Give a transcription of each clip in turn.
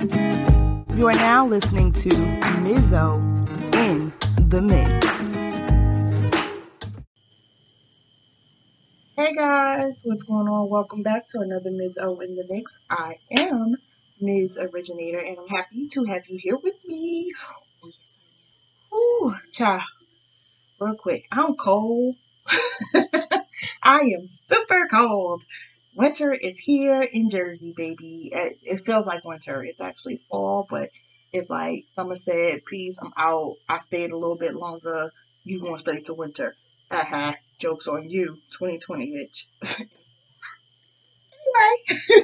You are now listening to Mizzo in the Mix. Hey guys, what's going on? Welcome back to another Mizzo in the Mix. I am Ms. Originator and I'm happy to have you here with me. Ooh, cha. Real quick, I'm cold. I am super cold. Winter is here in Jersey, baby. It, it feels like winter. It's actually fall, but it's like summer said, peace, I'm out. I stayed a little bit longer. You going straight to winter. Haha. Joke's on you. 2020, bitch. anyway,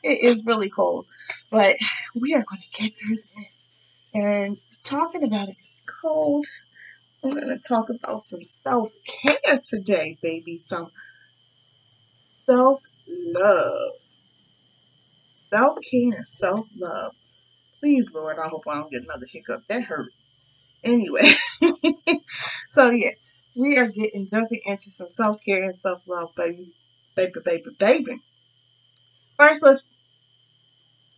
it is really cold. But we are going to get through this. And talking about it cold, I'm going to talk about some self care today, baby. Some self love. Self care and self love. Please, Lord, I hope I don't get another hiccup. That hurt. Anyway, so yeah, we are getting jumping into some self care and self love, baby, baby, baby, baby. First, let's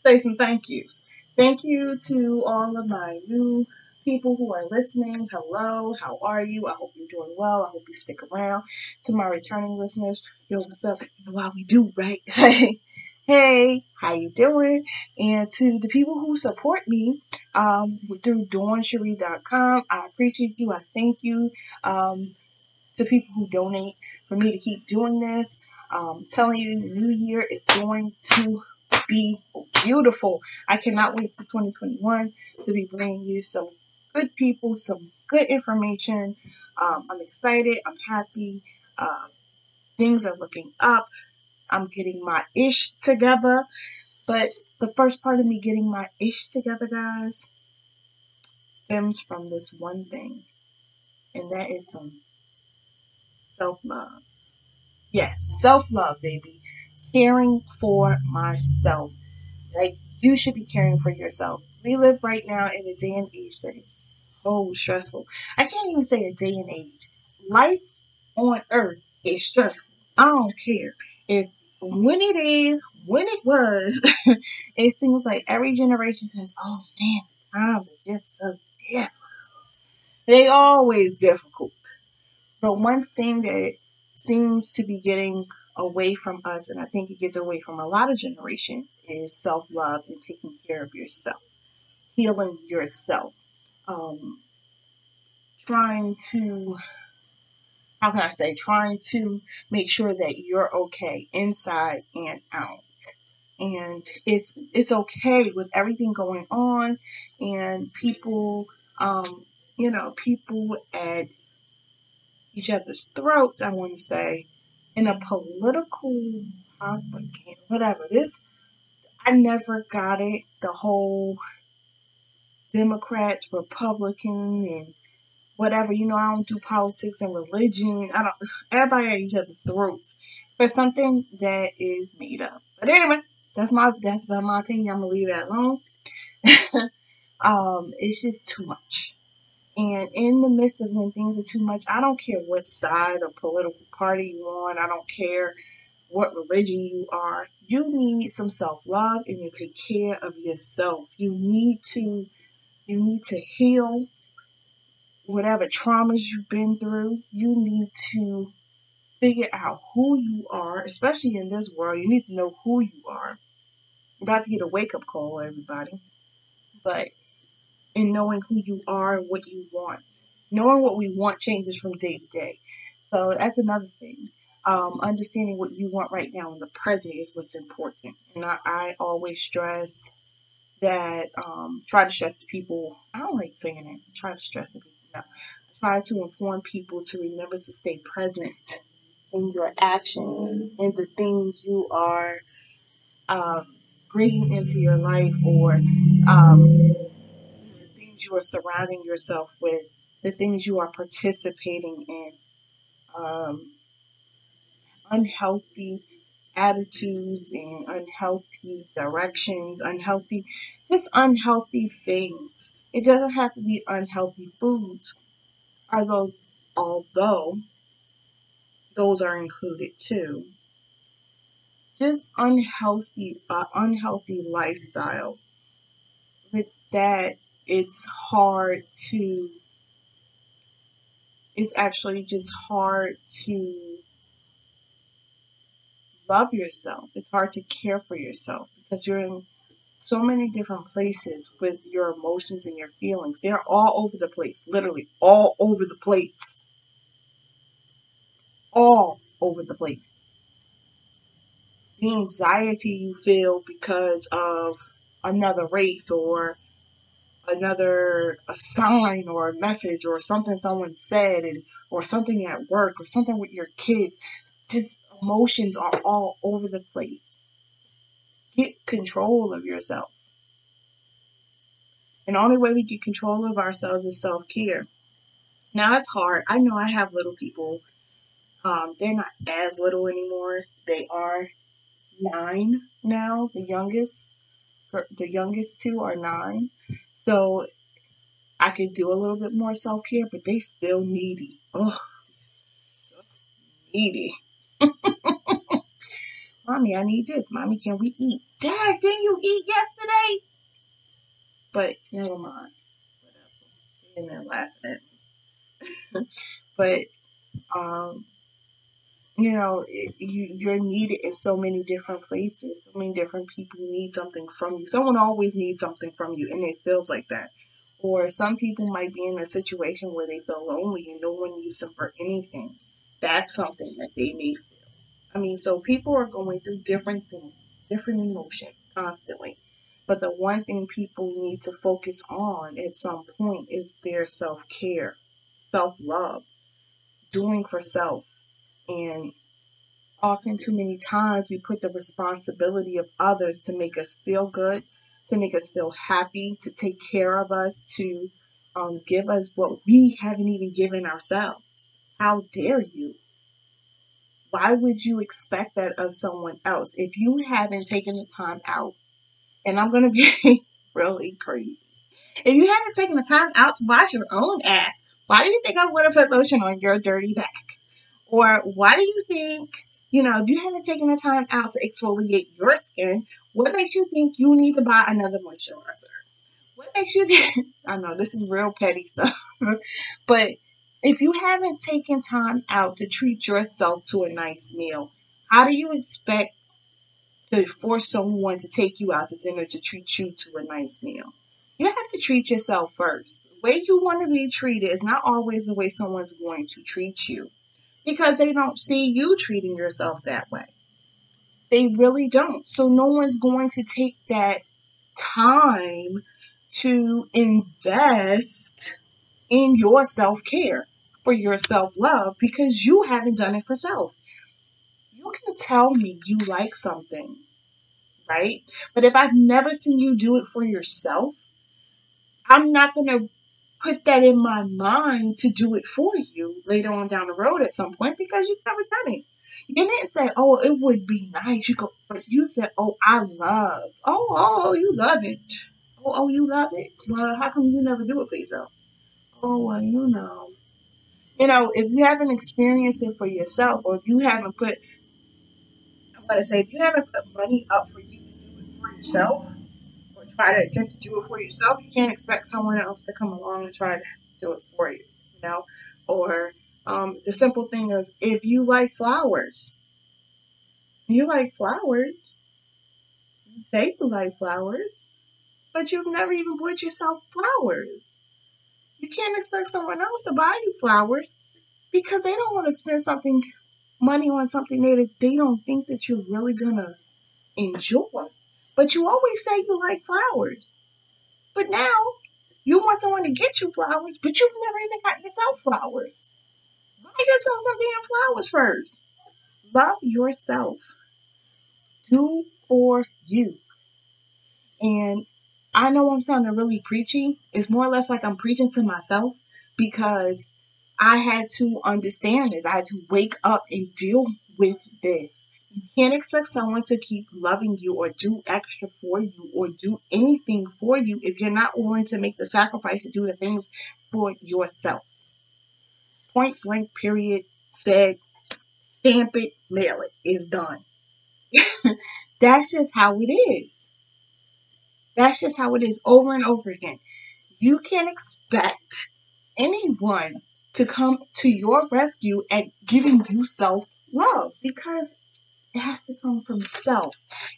say some thank yous. Thank you to all of my new people who are listening. Hello, how are you? I hope you're doing well. I hope you stick around. To my returning listeners, yo, what's up? How we do, right? hey, how you doing? And to the people who support me um, through dawnsherie.com, I appreciate you. I thank you. Um, to people who donate for me to keep doing this, um, telling you new year is going to be beautiful. I cannot wait for 2021 to be bringing you some good people, some good information. Um, I'm excited. I'm happy. Uh, things are looking up. I'm getting my ish together. But the first part of me getting my ish together, guys, stems from this one thing, and that is some self love. Yes, self love, baby. Caring for myself. Like, you should be caring for yourself. We live right now in a day and age that is so stressful. I can't even say a day and age. Life on earth is stressful. I don't care. If when it is, when it was, it seems like every generation says, oh man, times are just so difficult. They always difficult. But one thing that seems to be getting away from us, and I think it gets away from a lot of generations, is self love and taking care of yourself, healing yourself, um, trying to, how can I say, trying to make sure that you're okay inside and out. And it's it's okay with everything going on, and people, um, you know, people at each other's throats. I want to say in a political whatever. This I never got it. The whole Democrats, Republican, and whatever. You know, I don't do politics and religion. I don't. Everybody at each other's throats for something that is made up. But anyway, that's my that's my opinion. I'm gonna leave that alone. um, it's just too much. And in the midst of when things are too much, I don't care what side or political party you're on, I don't care what religion you are, you need some self-love and to take care of yourself. You need to you need to heal whatever traumas you've been through. You need to figure out who you are, especially in this world. You need to know who you are. I'm about to get a wake up call, everybody. But in knowing who you are and what you want. Knowing what we want changes from day to day. So that's another thing. Um, understanding what you want right now in the present is what's important. And I, I always stress that, um, try to stress the people. I don't like saying it. Try to stress the people. No. Try to inform people to remember to stay present in your actions, in the things you are um, bringing into your life or um, the things you are surrounding yourself with, the things you are participating in, um, unhealthy attitudes and unhealthy directions, unhealthy, just unhealthy things. It doesn't have to be unhealthy foods, although, although those are included too. Just unhealthy, uh, unhealthy lifestyle with that, it's hard to, it's actually just hard to love yourself. It's hard to care for yourself because you're in so many different places with your emotions and your feelings. They're all over the place, literally all over the place. All over the place. The anxiety you feel because of another race or another a sign or a message or something someone said and or something at work or something with your kids just emotions are all over the place. Get control of yourself. And the only way we get control of ourselves is self-care. Now it's hard. I know i have little people. Um, they're not as little anymore. They are nine now. The youngest the youngest two are nine. So I could do a little bit more self care, but they still needy. Ugh, needy. Mommy, I need this. Mommy, can we eat? Dad, didn't you eat yesterday? But never mind. Whatever. And they're laughing at me. but um, you know, it, you you're needed in so many different places. So many different people need something from you. Someone always needs something from you, and it feels like that. Or some people might be in a situation where they feel lonely and no one needs them for anything. That's something that they may. I mean, so people are going through different things, different emotions constantly. But the one thing people need to focus on at some point is their self care, self love, doing for self and often too many times we put the responsibility of others to make us feel good, to make us feel happy, to take care of us, to um, give us what we haven't even given ourselves. How dare you? Why would you expect that of someone else if you haven't taken the time out? And I'm going to be really crazy. If you haven't taken the time out to wash your own ass, why do you think I'm going to put lotion on your dirty back? Or why do you think, you know, if you haven't taken the time out to exfoliate your skin, what makes you think you need to buy another moisturizer? What makes you think, I know this is real petty stuff, but if you haven't taken time out to treat yourself to a nice meal, how do you expect to force someone to take you out to dinner to treat you to a nice meal? You have to treat yourself first. The way you want to be treated is not always the way someone's going to treat you because they don't see you treating yourself that way. They really don't. So no one's going to take that time to invest in your self care for your self love because you haven't done it for self. You can tell me you like something, right? But if I've never seen you do it for yourself, I'm not going to put that in my mind to do it for you later on down the road at some point because you've never done it. You didn't say, "Oh, it would be nice." You go, but you said, "Oh, I love." Oh, oh, oh you love it. Oh, oh, you love it. Well, how come you never do it for yourself? Oh, well, you know. You know, if you haven't experienced it for yourself, or if you haven't put, I'm gonna say, if you haven't put money up for you to do it for yourself, or try to attempt to do it for yourself, you can't expect someone else to come along and try to do it for you, you know? Or um, the simple thing is if you like flowers, you like flowers, you say you like flowers, but you've never even bought yourself flowers. You can't expect someone else to buy you flowers because they don't want to spend something money on something that they don't think that you're really gonna enjoy. But you always say you like flowers. But now you want someone to get you flowers, but you've never even gotten yourself flowers. Buy yourself some damn flowers first. Love yourself. Do for you. And I know I'm sounding really preachy. It's more or less like I'm preaching to myself because I had to understand this. I had to wake up and deal with this. You can't expect someone to keep loving you or do extra for you or do anything for you if you're not willing to make the sacrifice to do the things for yourself. Point blank, period, said, stamp it, mail it, it's done. That's just how it is. That's just how it is over and over again. You can't expect anyone to come to your rescue at giving you self love because it has to come from self.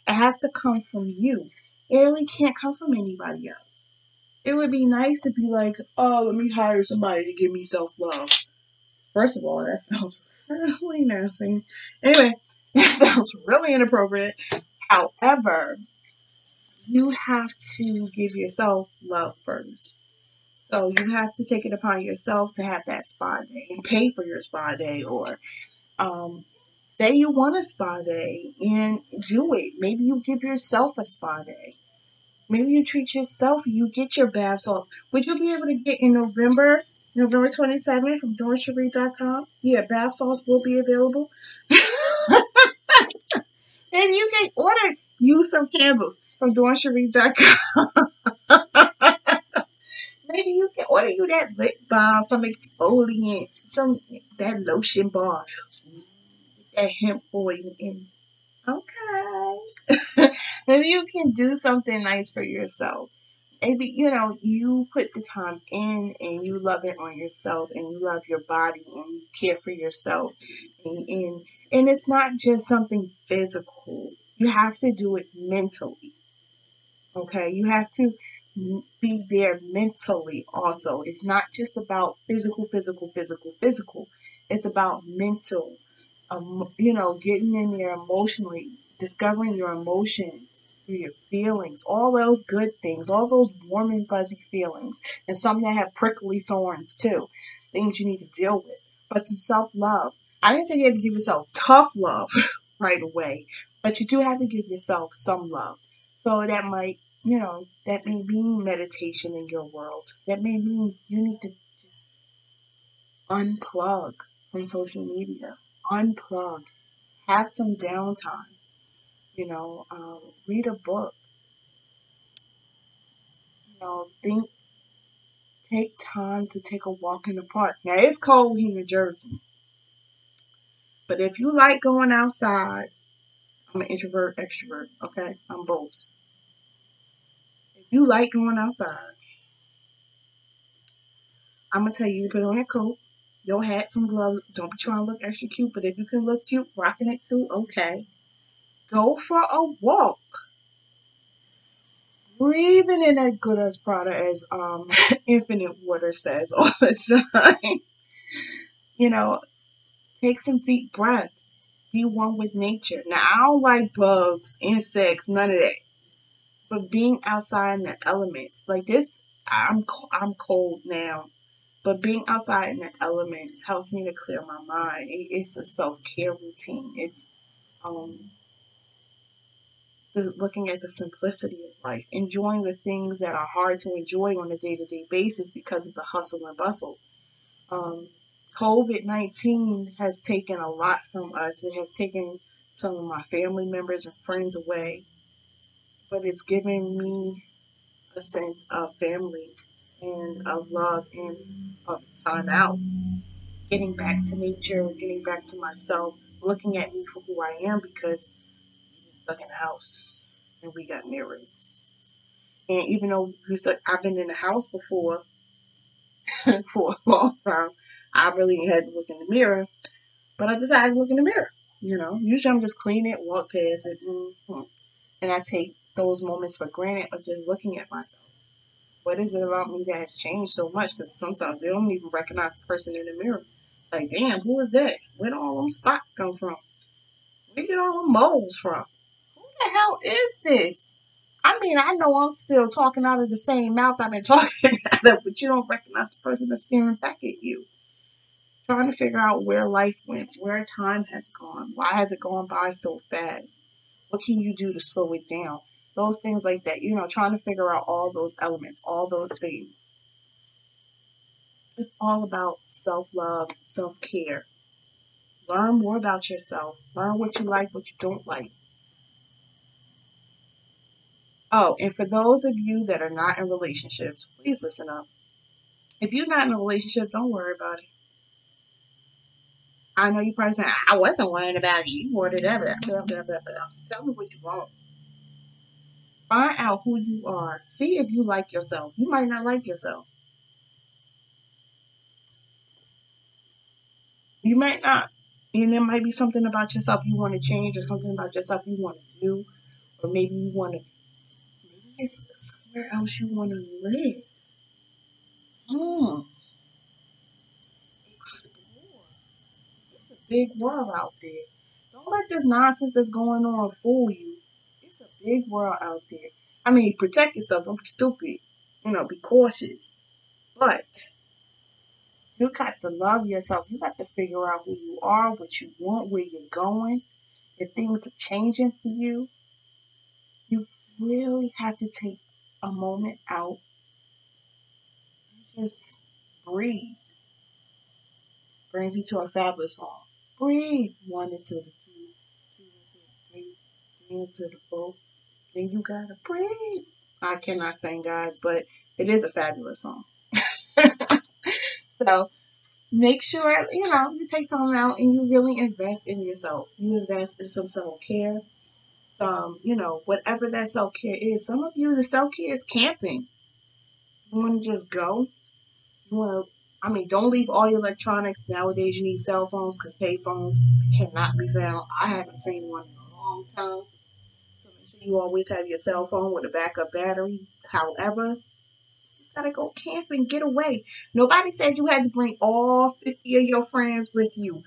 It has to come from you. It really can't come from anybody else. It would be nice to be like, oh, let me hire somebody to give me self love. First of all, that sounds really nasty. Anyway, that sounds really inappropriate. However, you have to give yourself love first. So you have to take it upon yourself to have that spa day and pay for your spa day or um, say you want a spa day and do it. Maybe you give yourself a spa day. Maybe you treat yourself, you get your bath salts. Would you be able to get in November, November 27th from DawnSherie.com? Yeah, bath salts will be available. and you can order you some candles from DawnSherie.com. Maybe you can order you that lip balm, some exfoliant, some that lotion bar, that hemp oil, and okay. Maybe you can do something nice for yourself. Maybe you know you put the time in and you love it on yourself and you love your body and you care for yourself and and, and it's not just something physical. You have to do it mentally. Okay, you have to be there mentally also. It's not just about physical, physical, physical, physical. It's about mental, um, you know, getting in there emotionally, discovering your emotions, your feelings, all those good things, all those warm and fuzzy feelings, and some that have prickly thorns too, things you need to deal with. But some self love. I didn't say you have to give yourself tough love right away, but you do have to give yourself some love. So that might you know, that may mean meditation in your world. That may mean you need to just unplug from social media, unplug, have some downtime, you know, um, read a book, you know, think, take time to take a walk in the park. Now, it's cold here in New Jersey, but if you like going outside, I'm an introvert, extrovert, okay? I'm both you like going outside, I'm gonna tell you to put on your coat, your hat, some gloves. Don't be trying to look extra cute, but if you can look cute, rocking it too, okay. Go for a walk. Breathing in that good as Prada as um Infinite Water says all the time. you know, take some deep breaths. Be one with nature. Now I don't like bugs, insects, none of that but being outside in the elements like this i'm i'm cold now but being outside in the elements helps me to clear my mind. It's a self-care routine. It's um looking at the simplicity of life enjoying the things that are hard to enjoy on a day-to-day basis because of the hustle and bustle. Um, covid-19 has taken a lot from us. It has taken some of my family members and friends away but it's giving me a sense of family and of love and of time out. Getting back to nature, getting back to myself, looking at me for who I am because stuck in the house and we got mirrors. And even though I've been in the house before for a long time, I really had to look in the mirror. But I decided to look in the mirror. You know, usually I'm just clean it, walk past it, mm-hmm. and I take those moments for granted of just looking at myself. What is it about me that has changed so much? Because sometimes you don't even recognize the person in the mirror. Like, damn, who is that? Where do all them spots come from? Where get all them moles from? Who the hell is this? I mean, I know I'm still talking out of the same mouth I've been talking out of, but you don't recognize the person that's staring back at you. Trying to figure out where life went, where time has gone, why has it gone by so fast? What can you do to slow it down? Those things like that, you know, trying to figure out all those elements, all those things. It's all about self love, self care. Learn more about yourself. Learn what you like, what you don't like. Oh, and for those of you that are not in relationships, please listen up. If you're not in a relationship, don't worry about it. I know you probably saying, I wasn't worrying about you or whatever. Tell me what you want Find out who you are. See if you like yourself. You might not like yourself. You might not. And there might be something about yourself you want to change or something about yourself you want to do. Or maybe you want to, maybe it's somewhere else you want to live. Hmm. Explore. It's a big world out there. Don't let this nonsense that's going on fool you. Big world out there. I mean, protect yourself. Don't be stupid. You know, be cautious. But you got to love yourself. You got to figure out who you are, what you want, where you're going. If things are changing for you, you really have to take a moment out and just breathe. Brings me to a fabulous song. Breathe. One into the two, two into the three, three into the four. Then you gotta pray. I cannot sing, guys, but it is a fabulous song. so make sure you know you take time out and you really invest in yourself. You invest in some self care, some um, you know whatever that self care is. Some of you the self care is camping. You want to just go. You want to. I mean, don't leave all your electronics. Nowadays, you need cell phones because payphones cannot be found. I haven't seen one in a long time. You always have your cell phone with a backup battery. However, you gotta go camping, get away. Nobody said you had to bring all 50 of your friends with you.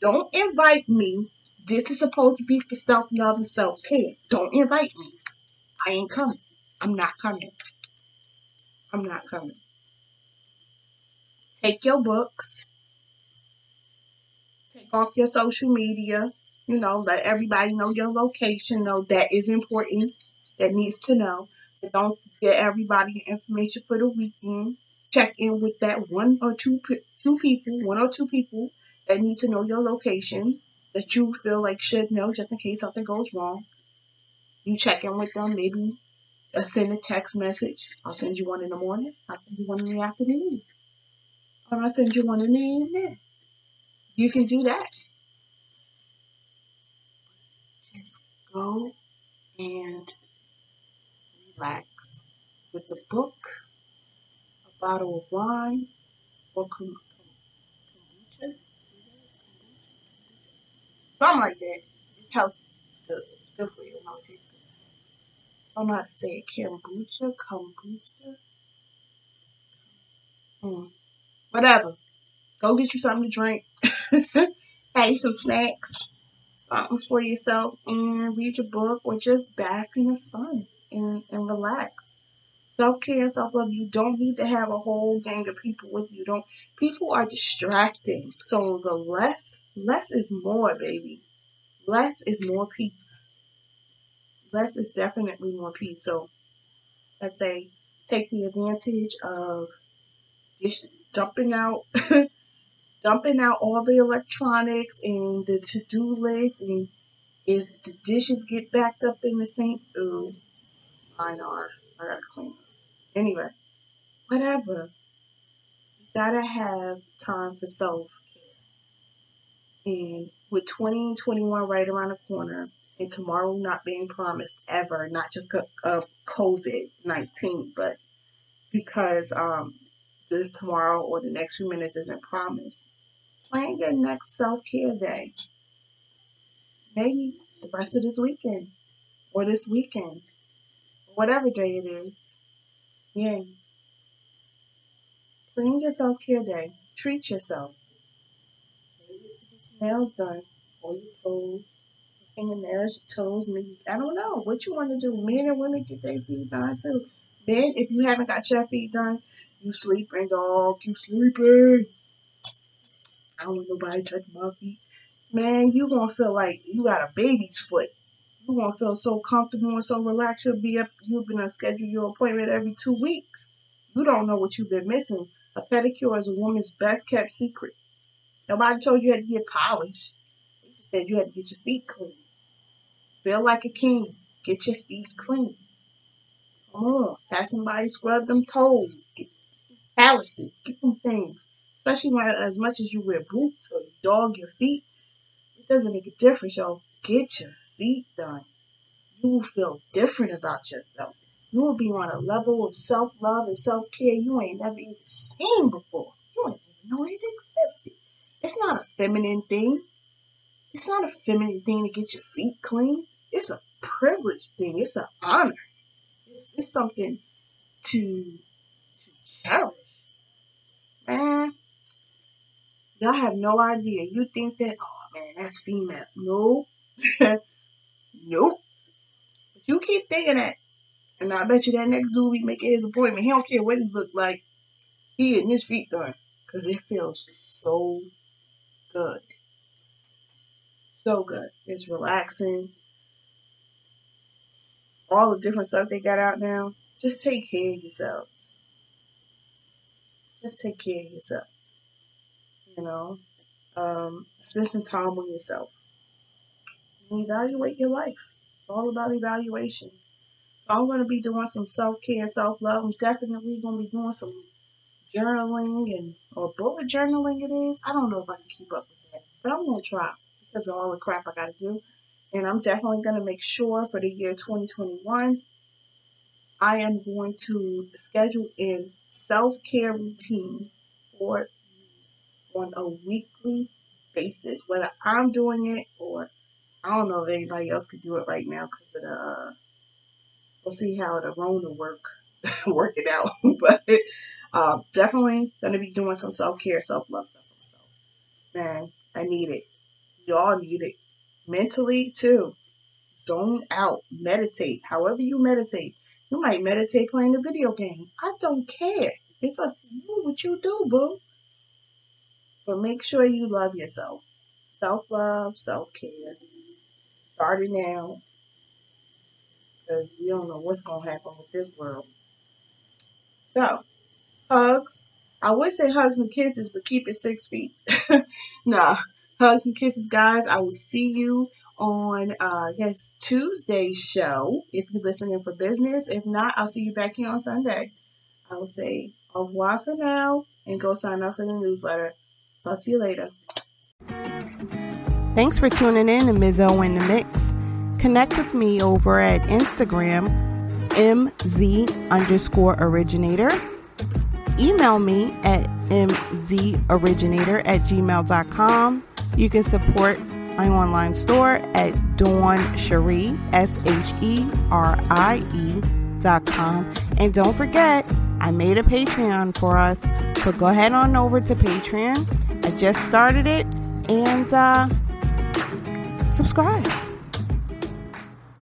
Don't invite me. This is supposed to be for self love and self care. Don't invite me. I ain't coming. I'm not coming. I'm not coming. Take your books. Take off your social media. You know, let everybody know your location. Know that is important. That needs to know. But don't get everybody information for the weekend. Check in with that one or two two people, one or two people that need to know your location that you feel like should know just in case something goes wrong. You check in with them, maybe uh, send a text message. I'll send you one in the morning. I'll send you one in the afternoon. Or I'll send you one in the evening. You can do that. Just go and relax with a book, a bottle of wine, or kombucha. Something like that. It's healthy. It's good. It's good for you. It tastes good. I don't know how to say it. Kombucha, kombucha. Mm. Whatever. Go get you something to drink. Hey, some snacks. Something for yourself and read your book or just bask in the sun and, and relax. Self care and self love, you don't need to have a whole gang of people with you. Don't people are distracting. So the less less is more, baby. Less is more peace. Less is definitely more peace. So let's say take the advantage of just jumping out dumping out all the electronics and the to-do list and if the dishes get backed up in the sink, ooh, mine are. I gotta clean them. Anyway, whatever. You gotta have time for self care. And with 2021 right around the corner, and tomorrow not being promised ever, not just of COVID 19, but because um, this tomorrow or the next few minutes isn't promised, plan your next self care day. Maybe the rest of this weekend or this weekend whatever day it is. Yeah. Plan your self care day. Treat yourself. Maybe it's to get your nails done or your toes, your fingernails, your toes. Maybe I don't know what you want to do. Men and women get their feet done too. Men, if you haven't got your feet done, you sleeping, dog. You sleeping. I don't want nobody touching my feet. Man, you gonna feel like you got a baby's foot You gonna feel so comfortable and so relaxed. You'll be up. You've been gonna schedule your appointment every two weeks. You don't know what you've been missing. A pedicure is a woman's best kept secret. Nobody told you, you had to get polished. They just said you had to get your feet clean. Feel like a king. Get your feet clean. Come on, have somebody scrub them toes. Get palaces. Get them things. Especially when, as much as you wear boots or you dog your feet, it doesn't make a difference, y'all. Get your feet done. you will feel different about yourself. You will be on a level of self love and self care you ain't never even seen before. You ain't even know it existed. It's not a feminine thing. It's not a feminine thing to get your feet clean. It's a privilege thing. It's an honor. It's, it's something to, to cherish. Man, y'all have no idea. You think that, oh man, that's female. No. nope. But you keep thinking that. And I bet you that next dude be making his appointment. He don't care what he look like. He getting his feet done. Because it feels so good. So good. It's relaxing. All the different stuff they got out now. Just take care of yourself. Just take care of yourself. You know, um, spend some time with yourself. And evaluate your life. It's all about evaluation. So I'm going to be doing some self care, self love. I'm definitely going to be doing some journaling and or bullet journaling. It is. I don't know if I can keep up with that, but I'm going to try because of all the crap I got to do. And I'm definitely going to make sure for the year 2021 I am going to schedule in self care routine for on a weekly basis, whether I'm doing it or I don't know if anybody else could do it right now because of the. Uh, we'll see how the Rona work work it out, but uh, definitely gonna be doing some self care, self love stuff for myself. Man, I need it. You all need it mentally too. Zone out, meditate. However you meditate, you might meditate playing a video game. I don't care. It's up to you what you do, boo. But make sure you love yourself. Self love, self care. Start it now. Because we don't know what's going to happen with this world. So, hugs. I would say hugs and kisses, but keep it six feet. nah, hugs and kisses, guys. I will see you on uh yes Tuesday's show if you're listening for business. If not, I'll see you back here on Sunday. I will say au revoir for now and go sign up for the newsletter. Talk to you later. Thanks for tuning in to Mizzo in the Mix. Connect with me over at Instagram, MZ underscore originator. Email me at mzoriginator at gmail.com. You can support my online store at Dawn S H E R I E dot com. And don't forget, I made a Patreon for us. So go ahead on over to Patreon. I just started it and uh, subscribe.